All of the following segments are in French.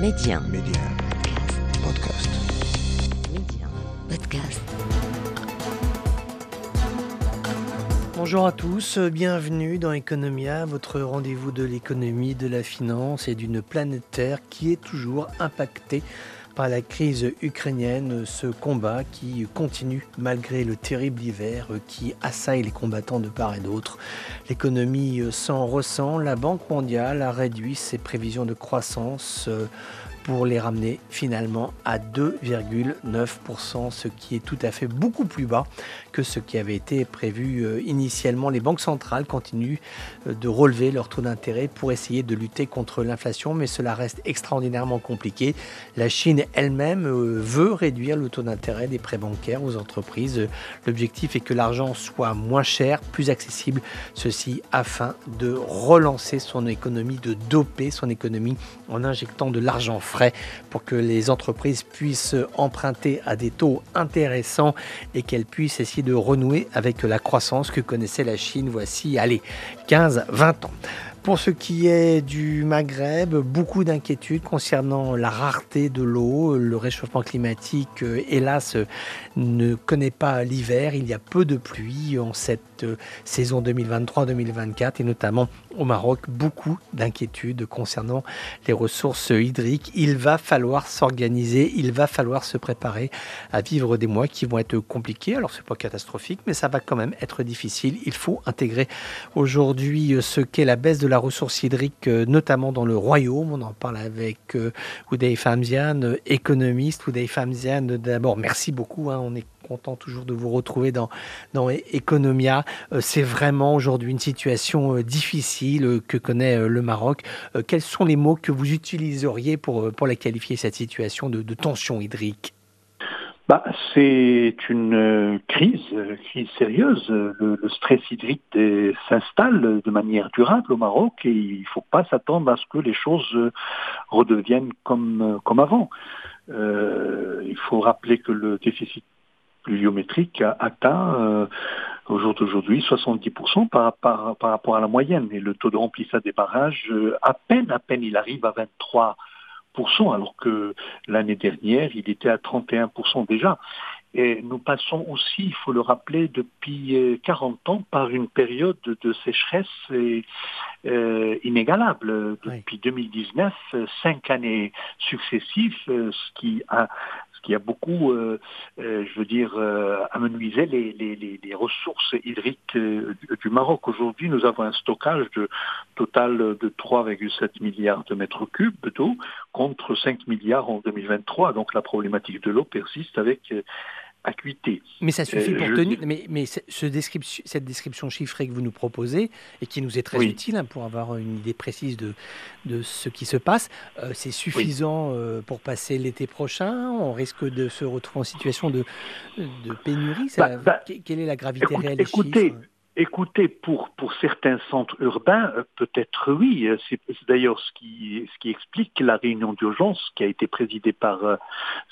Média. Média. Podcast. Média. Podcast. Bonjour à tous, bienvenue dans Economia, votre rendez-vous de l'économie, de la finance et d'une planète Terre qui est toujours impactée par la crise ukrainienne, ce combat qui continue malgré le terrible hiver qui assaille les combattants de part et d'autre. L'économie s'en ressent, la Banque mondiale a réduit ses prévisions de croissance pour les ramener finalement à 2,9%, ce qui est tout à fait beaucoup plus bas ce qui avait été prévu euh, initialement. Les banques centrales continuent euh, de relever leur taux d'intérêt pour essayer de lutter contre l'inflation, mais cela reste extraordinairement compliqué. La Chine elle-même euh, veut réduire le taux d'intérêt des prêts bancaires aux entreprises. L'objectif est que l'argent soit moins cher, plus accessible, ceci afin de relancer son économie, de doper son économie en injectant de l'argent frais pour que les entreprises puissent emprunter à des taux intéressants et qu'elles puissent essayer de renouer avec la croissance que connaissait la Chine voici, allez, 15-20 ans. Pour ce qui est du Maghreb, beaucoup d'inquiétudes concernant la rareté de l'eau. Le réchauffement climatique, euh, hélas, ne connaît pas l'hiver. Il y a peu de pluie en cette euh, saison 2023-2024 et notamment au Maroc, beaucoup d'inquiétudes concernant les ressources hydriques. Il va falloir s'organiser, il va falloir se préparer à vivre des mois qui vont être compliqués. Alors c'est pas catastrophique, mais ça va quand même être difficile. Il faut intégrer aujourd'hui euh, ce qu'est la baisse de la ressource hydrique, euh, notamment dans le royaume. On en parle avec Ouday Famzian, économiste. Ouday Famzian, d'abord, merci beaucoup. Hein. On est content toujours de vous retrouver dans, dans Economia. C'est vraiment aujourd'hui une situation difficile que connaît le Maroc. Quels sont les mots que vous utiliseriez pour, pour la qualifier, cette situation de, tension hydrique? Bah, c'est une euh, crise, euh, crise sérieuse. Le, stress hydrique s'installe de manière durable au Maroc et il ne faut pas s'attendre à ce que les choses euh, redeviennent comme, comme avant. Euh, il faut rappeler que le déficit pluviométrique atteint euh, au jour d'aujourd'hui 70% par, par, par, rapport à la moyenne et le taux de remplissage des barrages, à peine, à peine il arrive à 23% alors que l'année dernière, il était à 31% déjà. Et nous passons aussi, il faut le rappeler, depuis 40 euh, ans par une période de sécheresse euh, inégalable. Depuis 2019, cinq années successives, euh, ce qui a qui a beaucoup, euh, euh, je veux dire, euh, amenuisé les, les, ressources hydriques du Maroc. Aujourd'hui, nous avons un stockage de, total de 3,7 milliards de mètres cubes d'eau contre 5 milliards en 2023. Donc la problématique de l'eau persiste avec acuité. Mais ça suffit pour tenir. Mais, mais ce description, cette description chiffrée que vous nous proposez et qui nous est très utile hein, pour avoir une idée précise de, de ce qui se passe, euh, c'est suffisant euh, pour passer l'été prochain? On risque de se retrouver en situation de, de pénurie? Ça, bah, bah, Quelle est la gravité écoute, réelle écoutez, Écoutez, pour, certains centres urbains, euh, peut-être oui. C'est d'ailleurs ce qui, explique la réunion d'urgence qui a été présidée par euh,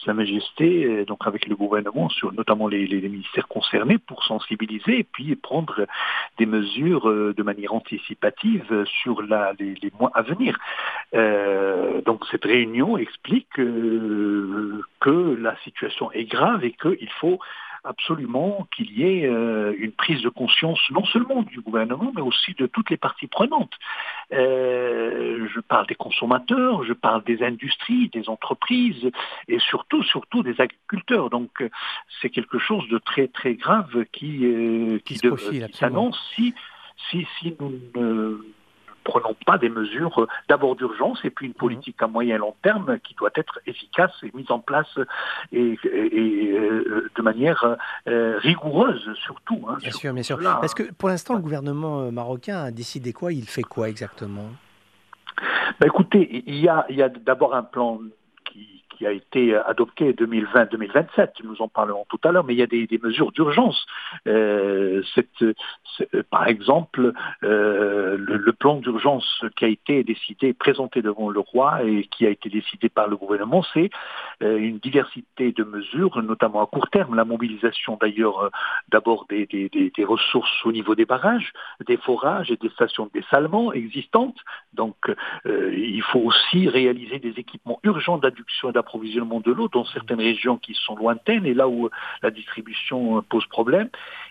Sa Majesté, euh, donc avec le gouvernement, sur notamment les, ministères concernés, pour sensibiliser et puis prendre des mesures de manière anticipative sur les, mois à venir. Euh, donc cette réunion explique que la situation est grave et qu'il faut absolument qu'il y ait euh, une prise de conscience non seulement du gouvernement, mais aussi de toutes les parties prenantes. Euh, je parle des consommateurs, je parle des industries, des entreprises et surtout, surtout des agriculteurs. Donc c'est quelque chose de très très grave qui, euh, qui, qui s'annonce si, si, si nous ne prenons pas des mesures euh, d'abord d'urgence et puis une politique à moyen et long terme qui doit être efficace et mise en place et, euh, de manière euh, rigoureuse surtout. Hein, bien sûr, bien sûr. Parce que pour l'instant, le gouvernement marocain a décidé quoi? Il fait quoi exactement? Ben écoutez, il y a, il y a d'abord un plan qui a été adopté 2020-2027, nous en parlerons tout à l'heure, mais il y a des, mesures d'urgence. Euh, par exemple, euh, le, plan d'urgence qui a été décidé, présenté devant le roi et qui a été décidé par le gouvernement, c'est une diversité de mesures, notamment à court terme, la mobilisation d'ailleurs d'abord des, ressources au niveau des barrages, des forages et des stations de dessalement existantes. Donc il faut aussi réaliser des équipements urgents d'adduction et d'approvisionnement de l'eau dans certaines régions qui sont lointaines et là où la distribution pose problème.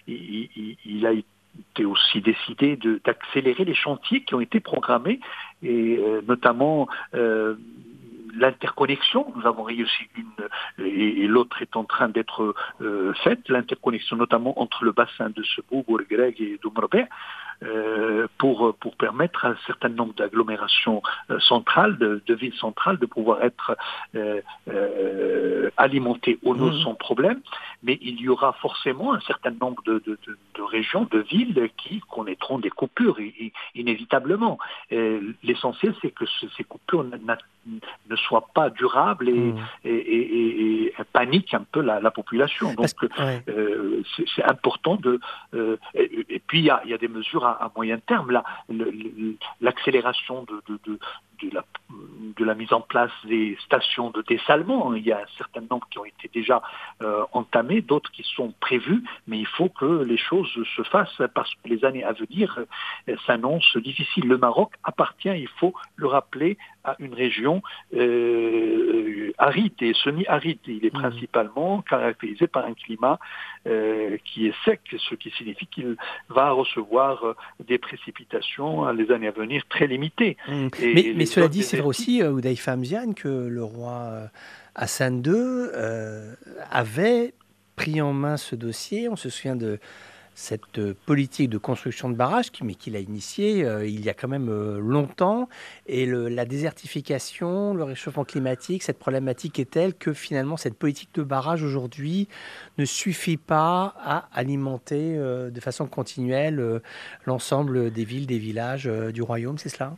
Il, a été aussi décidé d'accélérer les chantiers qui ont été programmés et euh, notamment euh, l'interconnexion, nous avons réussi une et, l'autre est en train d'être euh, faite, l'interconnexion notamment entre le bassin de Sebou, Greg et Doumbrebert, euh, pour, pour permettre à un certain nombre d'agglomérations euh, centrales, de, de, villes centrales, de pouvoir être euh, alimentées au eau mmh. sans problème. Mais il y aura forcément un certain nombre de, de, de régions, de villes qui connaîtront des coupures inévitablement. L'essentiel, c'est que ces coupures ne soient pas durables et, mmh. et, et, et, paniquent un peu la, la population. Donc, c'est important de. et puis, il y a, y a des mesures à, moyen terme. L'accélération de, de, de, la, de, la, mise en place des stations de dessalement, il y a un certain nombre qui ont été déjà euh, d'autres qui sont prévues, mais il faut que les choses se fassent parce que les années à venir euh, s'annoncent difficiles. Le Maroc appartient, il faut le rappeler, à une région euh, aride et semi-aride. Il est mmh. principalement caractérisé par un climat euh, qui est sec, ce qui signifie qu'il va recevoir euh, des précipitations les années à venir très limitées. Mmh. mais, mais cela dit, c'est vrai aussi, Oudaïfa Famzian, que le roi Hassan II avait pris en main ce dossier. On se souvient de cette euh, politique de construction de barrages, mais qu'il a initiée euh, il y a quand même euh, longtemps. Et la désertification, le réchauffement climatique, cette problématique est telle que finalement cette politique de barrage aujourd'hui ne suffit pas à alimenter de façon continuelle l'ensemble des villes, des villages du royaume, c'est cela?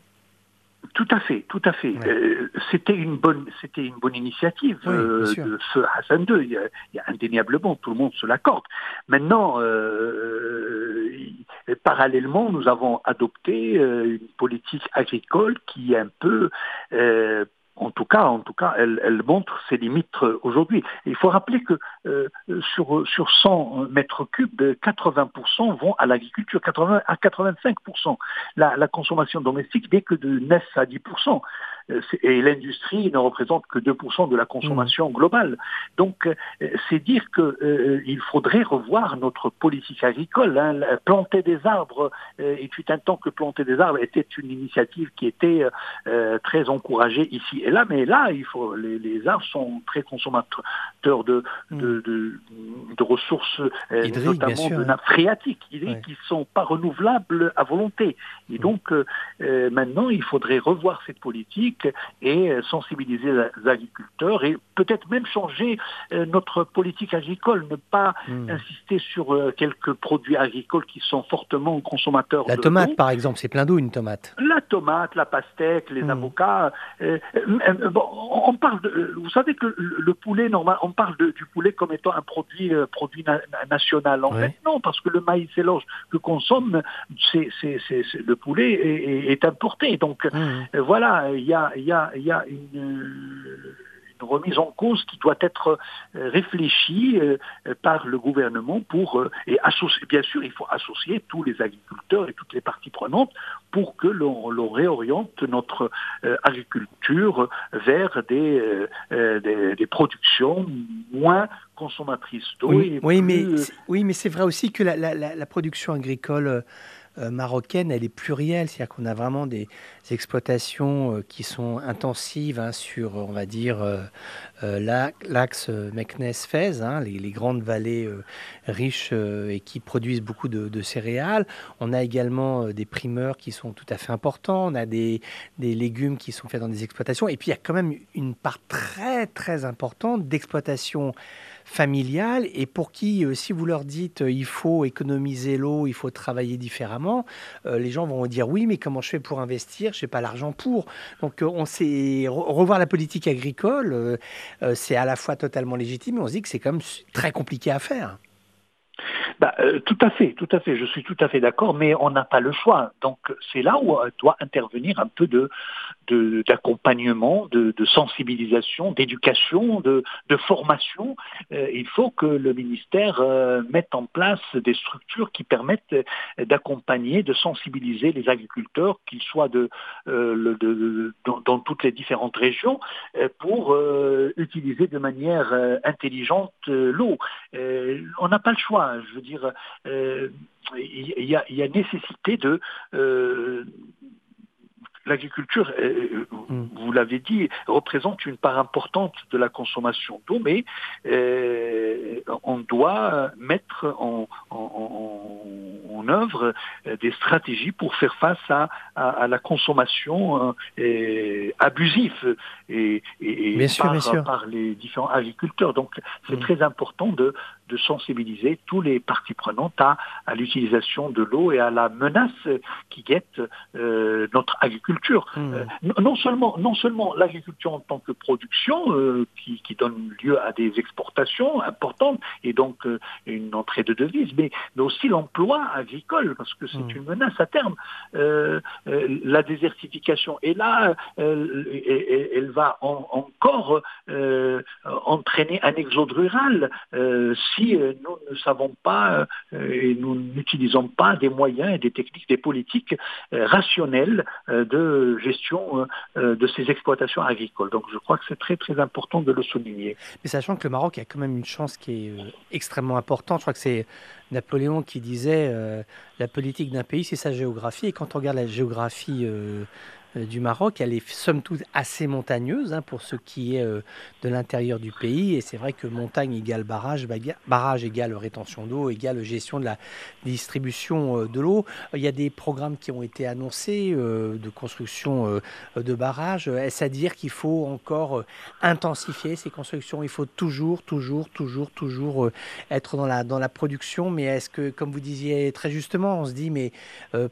Tout à fait, tout à fait. Euh, c'était une bonne, c'était une bonne initiative euh, de ce Hassan II. Il y, a, indéniablement, tout le monde se l'accorde. Maintenant, euh, parallèlement, nous avons adopté une politique agricole qui est un peu en tout cas, en tout cas, elle, montre ses limites euh, aujourd'hui. Il faut rappeler que euh, sur, sur 100 mètres cubes, 80% vont à l'agriculture, 80 à 85%. La, la consommation domestique n'est que de 9 à 10%. Euh, et l'industrie ne représente que 2% de la consommation mmh. globale. Donc, euh, c'est dire qu'il euh, faudrait revoir notre politique agricole. Hein. Planter des arbres, et fut un temps que planter des arbres était une initiative qui était très encouragée ici et là, mais là, il faut, les, arbres sont très consommateurs de, mmh. de, de, ressources, notamment de nappes phréatiques, qui ne sont pas renouvelables à volonté. Et mmh. donc, maintenant, il faudrait revoir cette politique et euh, sensibiliser les agriculteurs et peut-être même changer euh, notre politique agricole, ne pas hmm. insister sur euh, quelques produits agricoles qui sont fortement consommateurs. La tomate, par exemple, c'est plein d'eau une tomate. La tomate, la pastèque, les hmm. avocats. on parle de, vous savez que le, poulet, normal, on parle du poulet comme étant un produit, produit national. En fait, non, parce que le maïs et l'orge que consomme, c'est, le poulet est, importé. Donc hmm. voilà, il y a il y a, y a une, remise en cause qui doit être euh, réfléchie euh, par le gouvernement pour euh, et associer, bien sûr il faut associer tous les agriculteurs et toutes les parties prenantes pour que l'on réoriente notre agriculture vers des, des, productions moins consommatrices d'eau. Oui, oui, mais oui, mais c'est vrai aussi que la, la, la production agricole marocaine, elle est plurielle, c'est-à-dire qu'on a vraiment des, exploitations euh, qui sont intensives hein, sur, on va dire, euh, l'axe Meknès-Fès, hein, les, grandes vallées riches et qui produisent beaucoup de, céréales. On a également des primeurs qui sont tout à fait importants, on a des, des légumes qui sont faits dans des exploitations, et puis il y a quand même une part très très importante d'exploitation familiale et pour qui, euh, si vous leur dites euh, il faut économiser l'eau, il faut travailler différemment, euh, les gens vont dire oui, mais comment je fais pour investir? Je n'ai pas l'argent pour. Donc on sait revoir la politique agricole, c'est à la fois totalement légitime, mais on se dit que c'est quand même très compliqué à faire. Bah, tout à fait, tout à fait, je suis tout à fait d'accord, mais on n'a pas le choix. Donc c'est là où doit intervenir un peu de, d'accompagnement, de, sensibilisation, d'éducation, de, formation. il faut que le ministère mette en place des structures qui permettent d'accompagner, de sensibiliser les agriculteurs, qu'ils soient de, dans, toutes les différentes régions, pour utiliser de manière intelligente l'eau. on n'a pas le choix. Je veux dire, il y, a, nécessité de euh, l'agriculture, euh, mm. vous l'avez dit, représente une part importante de la consommation d'eau, mais euh, on doit mettre en, œuvre des stratégies pour faire face à, la consommation abusive et, par, les différents agriculteurs. Donc c'est mm. très important de, de sensibiliser tous les parties prenantes à, à l'utilisation de l'eau et à la menace qui guette euh, notre agriculture. Hmm. Euh, non seulement, non seulement l'agriculture en tant que production euh, qui, qui, donne lieu à des exportations importantes et donc une entrée de devises, mais, mais aussi l'emploi agricole parce que c'est hmm. une menace à terme. la désertification est là, elle, elle va encore entraîner un exode rural si euh, nous ne savons pas euh, et nous n'utilisons pas des moyens et des techniques, des politiques euh, rationnelles de gestion de ces exploitations agricoles. Donc je crois que c'est très très important de le souligner. Mais sachant que le Maroc a quand même une chance qui est extrêmement importante, je crois que c'est Napoléon qui disait la politique d'un pays, c'est sa géographie. Et quand on regarde la géographie euh, du Maroc. Elle est somme toute assez montagneuse hein, pour ce qui est euh, de l'intérieur du pays. Et c'est vrai que montagne égale barrage, barrage égale rétention d'eau, égale gestion de la distribution euh, de l'eau. Il y a des programmes qui ont été annoncés de construction de barrages. Est-ce à dire qu'il faut encore intensifier ces constructions? Il faut toujours, toujours, toujours, toujours être dans la, dans la production. Mais est-ce que, comme vous disiez très justement, on se dit, mais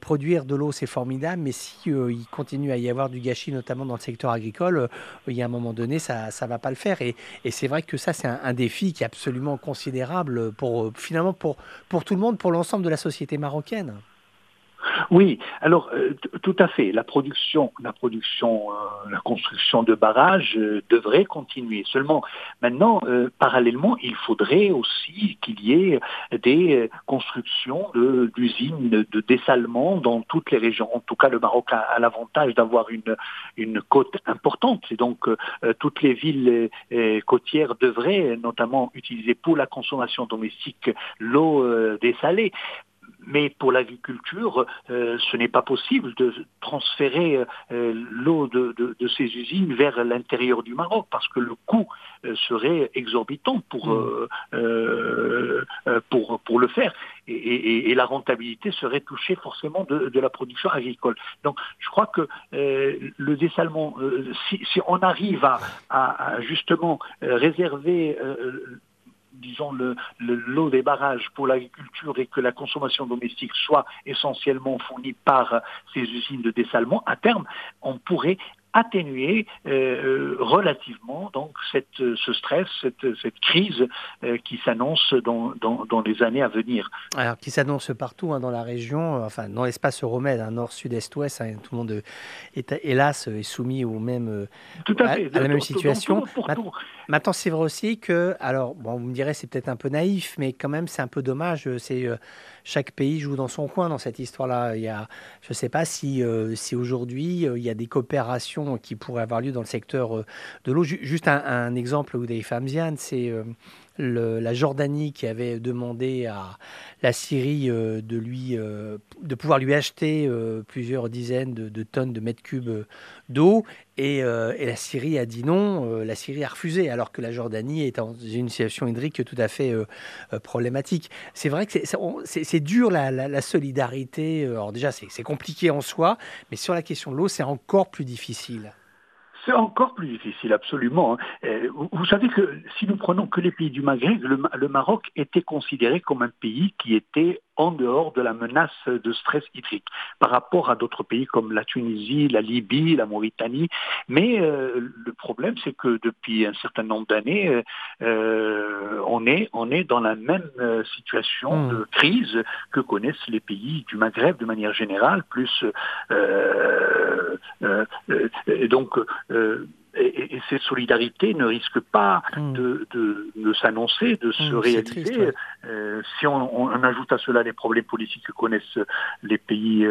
produire de l'eau, c'est formidable, mais si il continue à y avoir du gâchis, notamment dans le secteur agricole, euh, il y a un moment donné, ça ne va pas le faire. Et, c'est vrai que ça, c'est un, défi qui est absolument considérable pour, euh, finalement, pour, pour tout le monde, pour l'ensemble de la société marocaine. Oui, alors euh, tout à fait. La production, la production, euh, la construction de barrages euh, devrait continuer. Seulement, maintenant, parallèlement, il faudrait aussi qu'il y ait des constructions d'usines de, dessalement dans toutes les régions. En tout cas, le Maroc a, l'avantage d'avoir une, une côte importante. Et donc, toutes les villes côtières devraient notamment utiliser pour la consommation domestique l'eau dessalée mais pour l'agriculture, euh, ce n'est pas possible de transférer euh, l'eau de, ces usines vers l'intérieur du Maroc parce que le coût euh, serait exorbitant pour, mm. pour, pour le faire et, la rentabilité serait touchée forcément de, la production agricole. Donc je crois que le dessalement, si, on arrive à, à justement réserver disons, le, l'eau des barrages pour l'agriculture et que la consommation domestique soit essentiellement fournie par ces usines de dessalement, à terme, on pourrait atténuer euh, euh, relativement donc cette, ce stress, cette, cette crise euh, qui s'annonce dans, dans, les années à venir. Alors qui s'annonce partout hein, dans la région, enfin dans l'espace euromède, hein, nord, sud, est, ouest, hein, tout le monde est hélas est soumis au même, tout à, fait. la même situation. Maintenant, c'est vrai aussi que, alors bon, vous me direz c'est peut-être un peu naïf, mais quand même c'est un peu dommage. C'est chaque pays joue dans son coin dans cette histoire-là. Il y a, je ne sais pas si, si aujourd'hui il y a des coopérations qui pourrait avoir lieu dans le secteur euh, de l'eau. Juste un, exemple, Oudei Famzian, c'est euh, la Jordanie qui avait demandé à la Syrie euh, de, lui, de pouvoir lui acheter plusieurs dizaines de, tonnes de mètres cubes d'eau. Et, la Syrie a dit non, la Syrie a refusé, alors que la Jordanie est dans une situation hydrique tout à fait problématique. C'est vrai que c'est dur la, la, solidarité. Alors déjà, c'est compliqué en soi, mais sur la question de l'eau, c'est encore plus difficile. C'est encore plus difficile, absolument. Hein. Euh, vous savez que si nous prenons que les pays du Maghreb, le, Maroc était considéré comme un pays qui était en dehors de la menace de stress hydrique par rapport à d'autres pays comme la Tunisie, la Libye, la Mauritanie. Mais euh, le problème, c'est que depuis un certain nombre d'années, euh, on, est, on est dans la même situation hmm. de crise que connaissent les pays du Maghreb de manière générale, plus et donc et, cette solidarité ne risque pas hmm. de, de, s'annoncer, de se hmm, réaliser. si on, on, ajoute à cela les problèmes politiques que connaissent les pays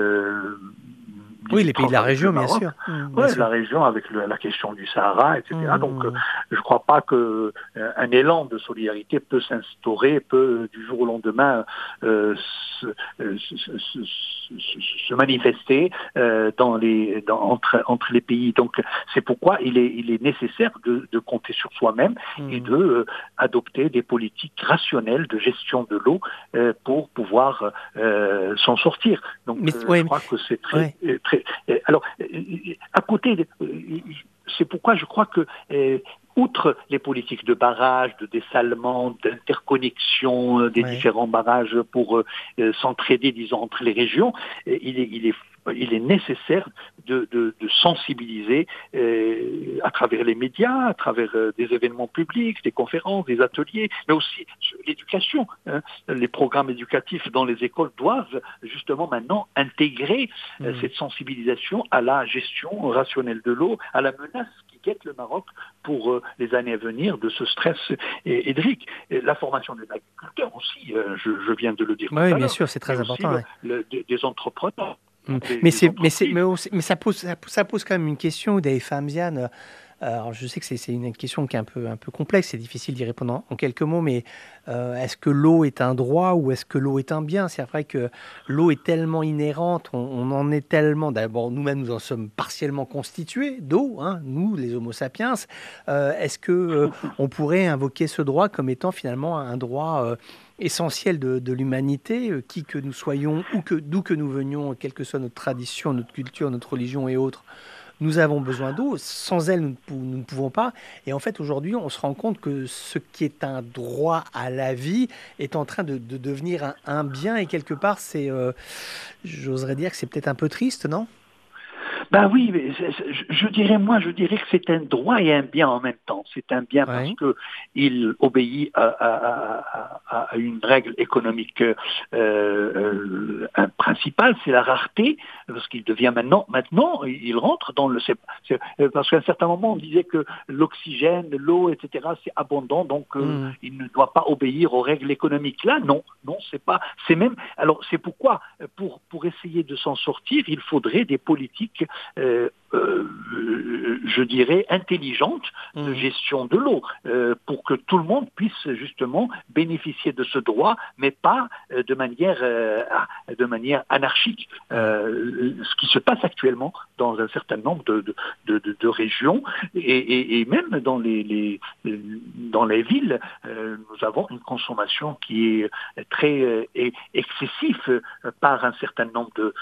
oui, les pays de la région, bien sûr. Mmh, la région avec la question du Sahara, etc. Mmh. Donc, euh, je ne crois pas qu'un euh, élan de solidarité peut s'instaurer, peut du jour au lendemain euh, se, manifester dans les, entre, entre les pays. Donc, c'est pourquoi il est, il est nécessaire de, compter sur soi-même mmh. et de adopter des politiques rationnelles de gestion de l'eau pour pouvoir s'en sortir. Donc, je crois que c'est très, très alors, à côté, c'est pourquoi je crois que outre les politiques de barrage, de dessalement, d'interconnexion euh, des différents barrages pour euh, s'entraider, disons, entre les régions, il est, il est il est nécessaire de, sensibiliser euh, à travers les médias, à travers euh, des événements publics, des conférences, des ateliers, mais aussi l'éducation. Hein. Les programmes éducatifs dans les écoles doivent justement maintenant intégrer euh, mmh. cette sensibilisation à la gestion rationnelle de l'eau, à la menace qui guette le Maroc pour les années à venir de ce stress hydrique. la formation des agriculteurs aussi, je, viens de le dire. Oui, bien sûr, c'est très important. des entrepreneurs. Mais, c'est, mais, c'est, mais, ça, pose, ça, pose quand même une question, Dave Hamzian. Euh, alors, je sais que c'est, une question qui est un peu, complexe, c'est difficile d'y répondre en, quelques mots, mais euh, est-ce que l'eau est un droit ou est-ce que l'eau est un bien? C'est vrai que l'eau est tellement inhérente, on, en est tellement. D'abord, nous-mêmes, nous en sommes partiellement constitués d'eau, hein, nous, les Homo sapiens. Euh, est-ce que on pourrait invoquer ce droit comme étant finalement un droit essentiel de, l'humanité, euh, qui que nous soyons, ou d'où que nous venions, quelle que soit notre tradition, notre culture, notre religion et autres, nous avons besoin d'eau. Sans elle, nous, ne pouvons pas. Et en fait, aujourd'hui, on se rend compte que ce qui est un droit à la vie est en train de, devenir un, bien. Et quelque part, c'est, euh, j'oserais dire que c'est peut-être un peu triste, non? Ben oui, je, dirais moi, je dirais que c'est un droit et un bien en même temps. C'est un bien parce que il obéit à, une règle économique euh, euh, principale, c'est la rareté, parce qu'il devient maintenant, maintenant, il rentre dans le, euh, parce qu'à un certain moment on disait que l'oxygène, l'eau, etc. c'est abondant, donc mm. il ne doit pas obéir aux règles économiques. Là, non, non, c'est pas, c'est même, alors c'est pourquoi pour pour essayer de s'en sortir, il faudrait des politiques euh, euh, je dirais, intelligente de mmh. gestion de l'eau, euh, pour que tout le monde puisse justement bénéficier de ce droit, mais pas de manière, de manière anarchique. ce qui se passe actuellement dans un certain nombre de, de, régions et, même dans les, dans les villes, nous avons une consommation qui est très excessive par un certain nombre de,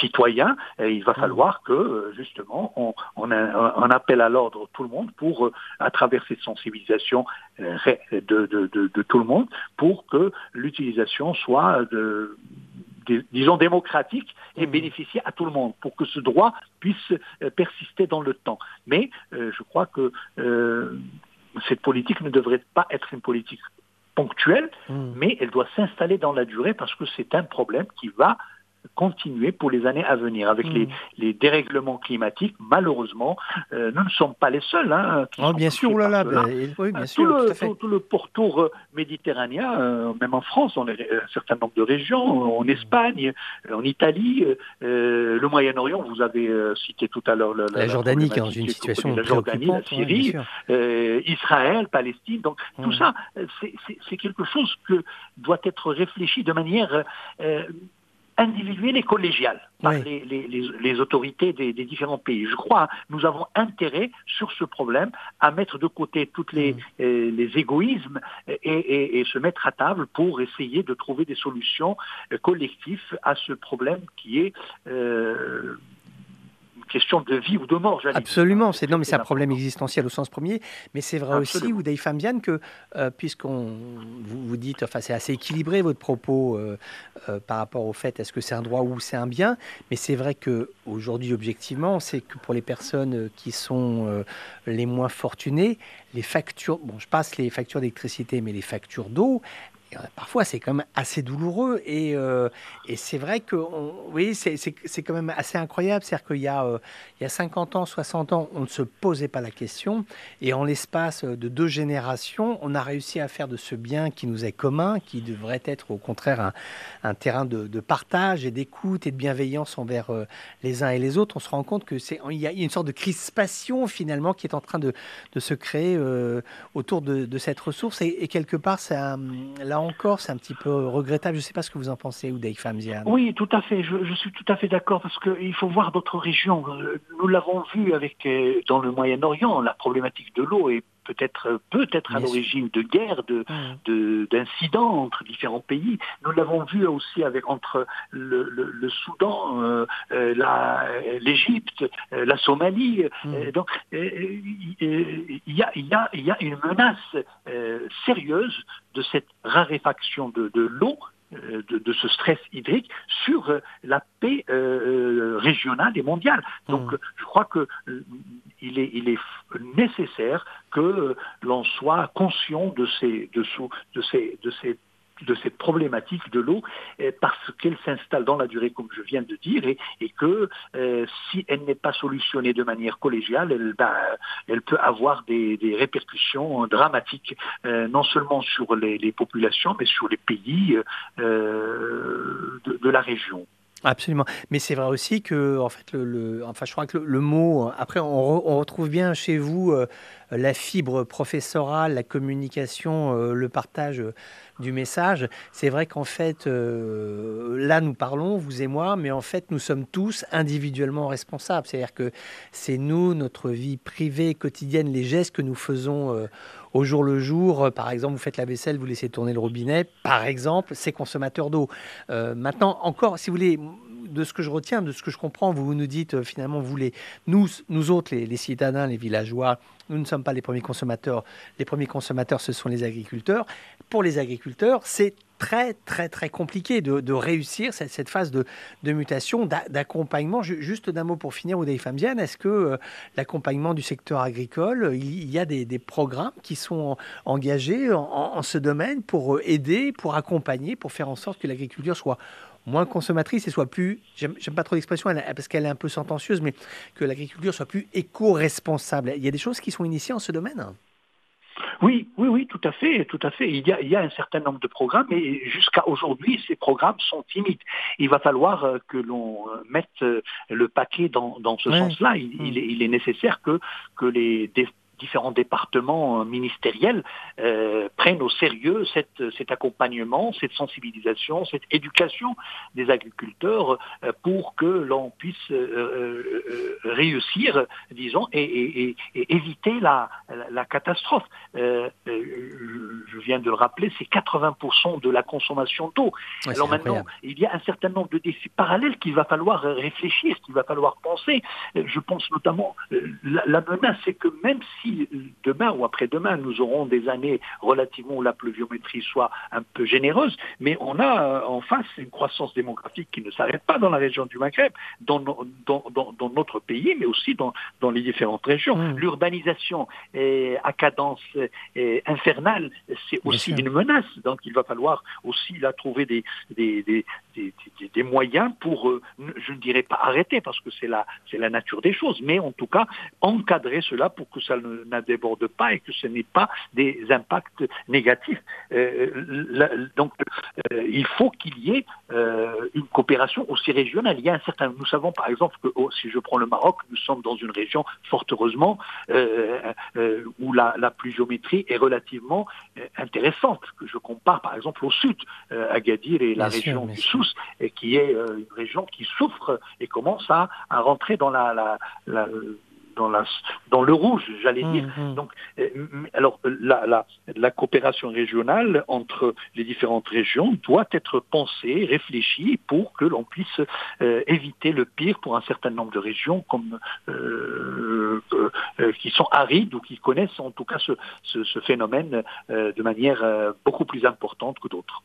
citoyens. Et il va mmh. falloir que justement on, on, appelle à l'ordre tout le monde pour, euh, à travers cette sensibilisation euh, de, tout le monde, pour que l'utilisation soit de, disons démocratique et mmh. bénéficier à tout le monde pour que ce droit puisse euh, persister dans le temps. Mais je crois que cette politique ne devrait pas être une politique ponctuelle, mmh. mais elle doit s'installer dans la durée parce que c'est un problème qui va continuer pour les années à venir. Avec les, hmm. dérèglements climatiques, malheureusement, euh, nous ne sommes pas les seuls. Hein, oh, bien sûr, là, là, ben, oui, bien sûr, tout, le, tout, le, pourtour euh, méditerranéen, euh, même en France, on a un certain nombre de régions, en Espagne, en Italie, le Moyen-Orient, vous avez cité tout à l'heure la, Jordanie qui est dans une situation la Jordanie, la Syrie, Israël, Palestine. Donc tout hmm. ça, c'est quelque chose que doit être réfléchi de manière individuelle et collégiale par les, autorités des, différents pays. Je crois nous avons intérêt sur ce problème à mettre de côté tous les, mm. euh, les égoïsmes et, se mettre à table pour essayer de trouver des solutions euh, collectives à ce problème qui est euh, question de vie ou de mort. Absolument, c'est non, mais c'est un problème existentiel au sens premier, mais c'est vrai aussi, Ouday Fambian, que euh, puisqu'on vous, vous, dites, enfin c'est assez équilibré votre propos euh, euh, par rapport au fait est-ce que c'est un droit ou c'est un bien, mais c'est vrai que aujourd'hui objectivement, c'est que pour les personnes qui sont les moins fortunées, les factures, bon je passe les factures d'électricité, mais les factures d'eau, parfois c'est quand même assez douloureux et, et c'est vrai que oui, c'est quand même assez incroyable. C'est-à-dire qu'il y, a, il y a 50 ans, 60 ans, on ne se posait pas la question et en l'espace de deux générations, on a réussi à faire de ce bien qui nous est commun, qui devrait être au contraire un, terrain de, partage et d'écoute et de bienveillance envers les uns et les autres. On se rend compte que c'est il y a une sorte de crispation finalement qui est en train de, se créer autour de, cette ressource et, quelque part, ça, là encore, c'est un petit peu regrettable. Je ne sais pas ce que vous en pensez, Oudeik Famzian. Oui, tout à fait. Je, suis tout à fait d'accord parce qu'il faut voir d'autres régions. Nous l'avons vu avec euh, dans le Moyen-Orient, la problématique de l'eau est peut-être peut-être à l'origine de guerres, de mmh. d'incidents entre différents pays. Nous l'avons vu aussi avec entre le, le, le Soudan, euh, euh l'Égypte, euh, la Somalie. Euh, donc il y a y a y a une menace sérieuse de cette raréfaction de, de l'eau de, de, ce stress hydrique sur la paix euh, régionale et mondiale. Donc mmh. je crois que il est, nécessaire que l'on soit conscient de ces, de, de ces, de ces de cette problématique de l'eau parce qu'elle s'installe dans la durée, comme je viens de dire, et, que euh, si elle n'est pas solutionnée de manière collégiale, elle, ben, elle peut avoir des, répercussions dramatiques, euh, non seulement sur les, populations, mais sur les pays euh, de la région. Absolument. Mais c'est vrai aussi que, en fait, le, enfin, je crois que le, mot, après, on, re, on, retrouve bien chez vous euh, la fibre professorale, la communication, euh, le partage du message. C'est vrai qu'en fait, euh, là, nous parlons, vous et moi, mais en fait, nous sommes tous individuellement responsables. C'est-à-dire que c'est nous, notre vie privée, quotidienne, les gestes que nous faisons euh, au jour le jour. Par exemple, vous faites la vaisselle, vous laissez tourner le robinet. Par exemple, c'est consommateur d'eau. Euh, maintenant, encore, si vous voulez, de ce que je retiens, de ce que je comprends, vous nous dites euh, finalement, vous les, nous, nous autres, les, citadins, les villageois, nous ne sommes pas les premiers consommateurs. Les premiers consommateurs, ce sont les agriculteurs. Pour les agriculteurs, c'est très très très compliqué de, réussir cette, phase de, mutation, d'accompagnement. Juste d'un mot pour finir, Oudei Famziane, est-ce que euh, l'accompagnement du secteur agricole, il, y a des, programmes qui sont engagés en, en, ce domaine pour aider, pour accompagner, pour faire en sorte que l'agriculture soit moins consommatrice et soit plus, j'aime pas trop l'expression parce qu'elle est un peu sentencieuse, mais que l'agriculture soit plus éco-responsable. Il y a des choses qui sont initiées en ce domaine? Oui, oui, oui, tout à fait, tout à fait. Il y a, il y a un certain nombre de programmes, et jusqu'à aujourd'hui, ces programmes sont timides. Il va falloir euh, que l'on euh, mette euh, le paquet dans, dans ce sens-là. Il, il, est, il, est, nécessaire que, que les différents départements euh, ministériels euh, prennent au sérieux cette, cet accompagnement, cette sensibilisation, cette éducation des agriculteurs euh, pour que l'on puisse euh, réussir, disons, et, et, et éviter la, la, la catastrophe. Je viens de le rappeler, c'est 80% de la consommation d'eau. Ouais, Alors maintenant, incroyable. il y a un certain nombre de défis parallèles qu'il va falloir réfléchir, qu'il va falloir penser. Je pense notamment, la, la menace, c'est que même si demain ou après-demain, nous aurons des années relativement où la pluviométrie soit un peu généreuse, mais on a euh, en face une croissance démographique qui ne s'arrête pas dans la région du Maghreb, dans, dans, dans, dans notre pays, mais aussi dans, dans les différentes régions. Mmh. L'urbanisation à cadence infernale, c'est aussi une menace. Donc il va falloir aussi là trouver des, des, des, des, des moyens pour, euh, je ne dirais pas arrêter, parce que c'est la, la nature des choses, mais en tout cas encadrer cela pour que ça ne ne déborde pas et que ce n'est pas des impacts négatifs. Euh, la, donc, euh, il faut qu'il y ait euh, une coopération aussi régionale. Il y a un certain, nous savons par exemple que oh, si je prends le Maroc, nous sommes dans une région fort heureusement où la, la, pluviométrie est relativement intéressante. Que je compare par exemple au sud, Agadir et la bien région sûr, du Sousse, et qui est une région qui souffre et commence à, à rentrer dans la, la, la dans, la, dans le rouge, j'allais mmh, dire. Mmh. Donc, euh, alors la, la, la, coopération régionale entre les différentes régions doit être pensée, réfléchie pour que l'on puisse euh, éviter le pire pour un certain nombre de régions comme euh, euh qui sont arides ou qui connaissent en tout cas ce, ce, ce phénomène de manière beaucoup plus importante que d'autres.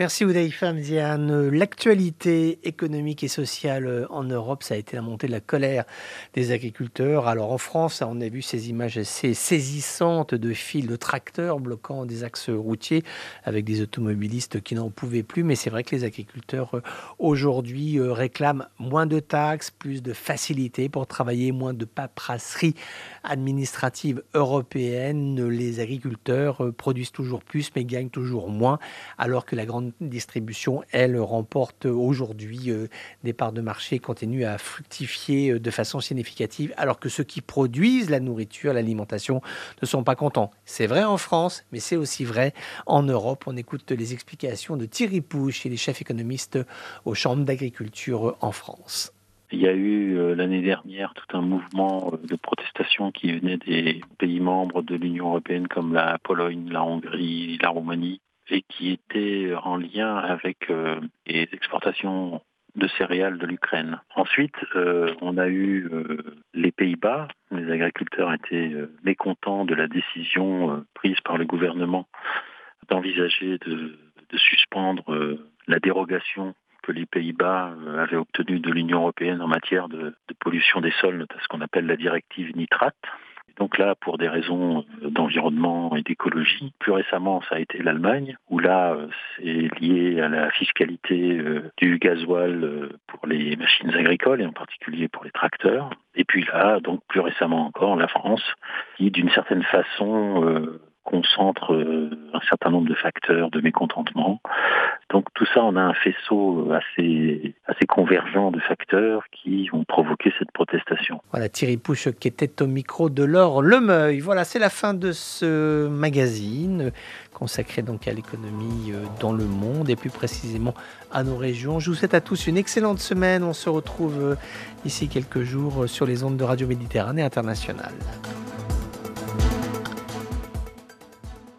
Merci Ouday Famziane. L'actualité économique et sociale euh, en Europe, ça a été la montée de la colère des agriculteurs. Alors en France, on a vu ces images assez saisissantes de fils de tracteurs bloquant des axes routiers avec des automobilistes qui n'en pouvaient plus. Mais c'est vrai que les agriculteurs euh, aujourd'hui euh, réclament moins de taxes, plus de facilité pour travailler, moins de paperasserie administrative européenne. Les agriculteurs produisent toujours plus mais gagnent toujours moins alors que la grande distribution, elle, remporte aujourd'hui euh, des parts de marché, continue à fructifier euh, de façon significative, alors que ceux qui produisent la nourriture, l'alimentation, ne sont pas contents. C'est vrai en France, mais c'est aussi vrai en Europe. On écoute les explications de Thierry Pouche, et les chefs économistes aux chambres d'agriculture en France. Il y a eu euh, l'année dernière tout un mouvement de protestation qui venait des pays membres de l'Union européenne comme la Pologne, la Hongrie, la Roumanie, et qui était en lien avec euh, les exportations de céréales de l'Ukraine. Ensuite, euh, on a eu euh, les Pays-Bas. Les agriculteurs étaient mécontents de la décision prise par le gouvernement d'envisager de, suspendre la dérogation que les Pays-Bas avaient obtenue de l'Union européenne en matière de, de pollution des sols, ce qu'on appelle la directive nitrate. Donc là, pour des raisons euh, d'environnement et d'écologie, plus récemment, ça a été l'Allemagne, où là, euh, c'est lié à la fiscalité euh, du gasoil pour les machines agricoles et en particulier pour les tracteurs. Et puis là, donc plus récemment encore, la France, qui d'une certaine façon concentre un certain nombre de facteurs de mécontentement donc tout ça, on a un faisceau assez, assez convergent de facteurs qui ont provoqué cette protestation. Voilà, Thierry Pouche qui était au micro de Laure Lemeuil. Voilà, c'est la fin de ce magazine consacré donc à l'économie euh, dans le monde et plus précisément à nos régions. Je vous souhaite à tous une excellente semaine. On se retrouve euh, ici quelques jours sur les ondes de Radio Méditerranée Internationale.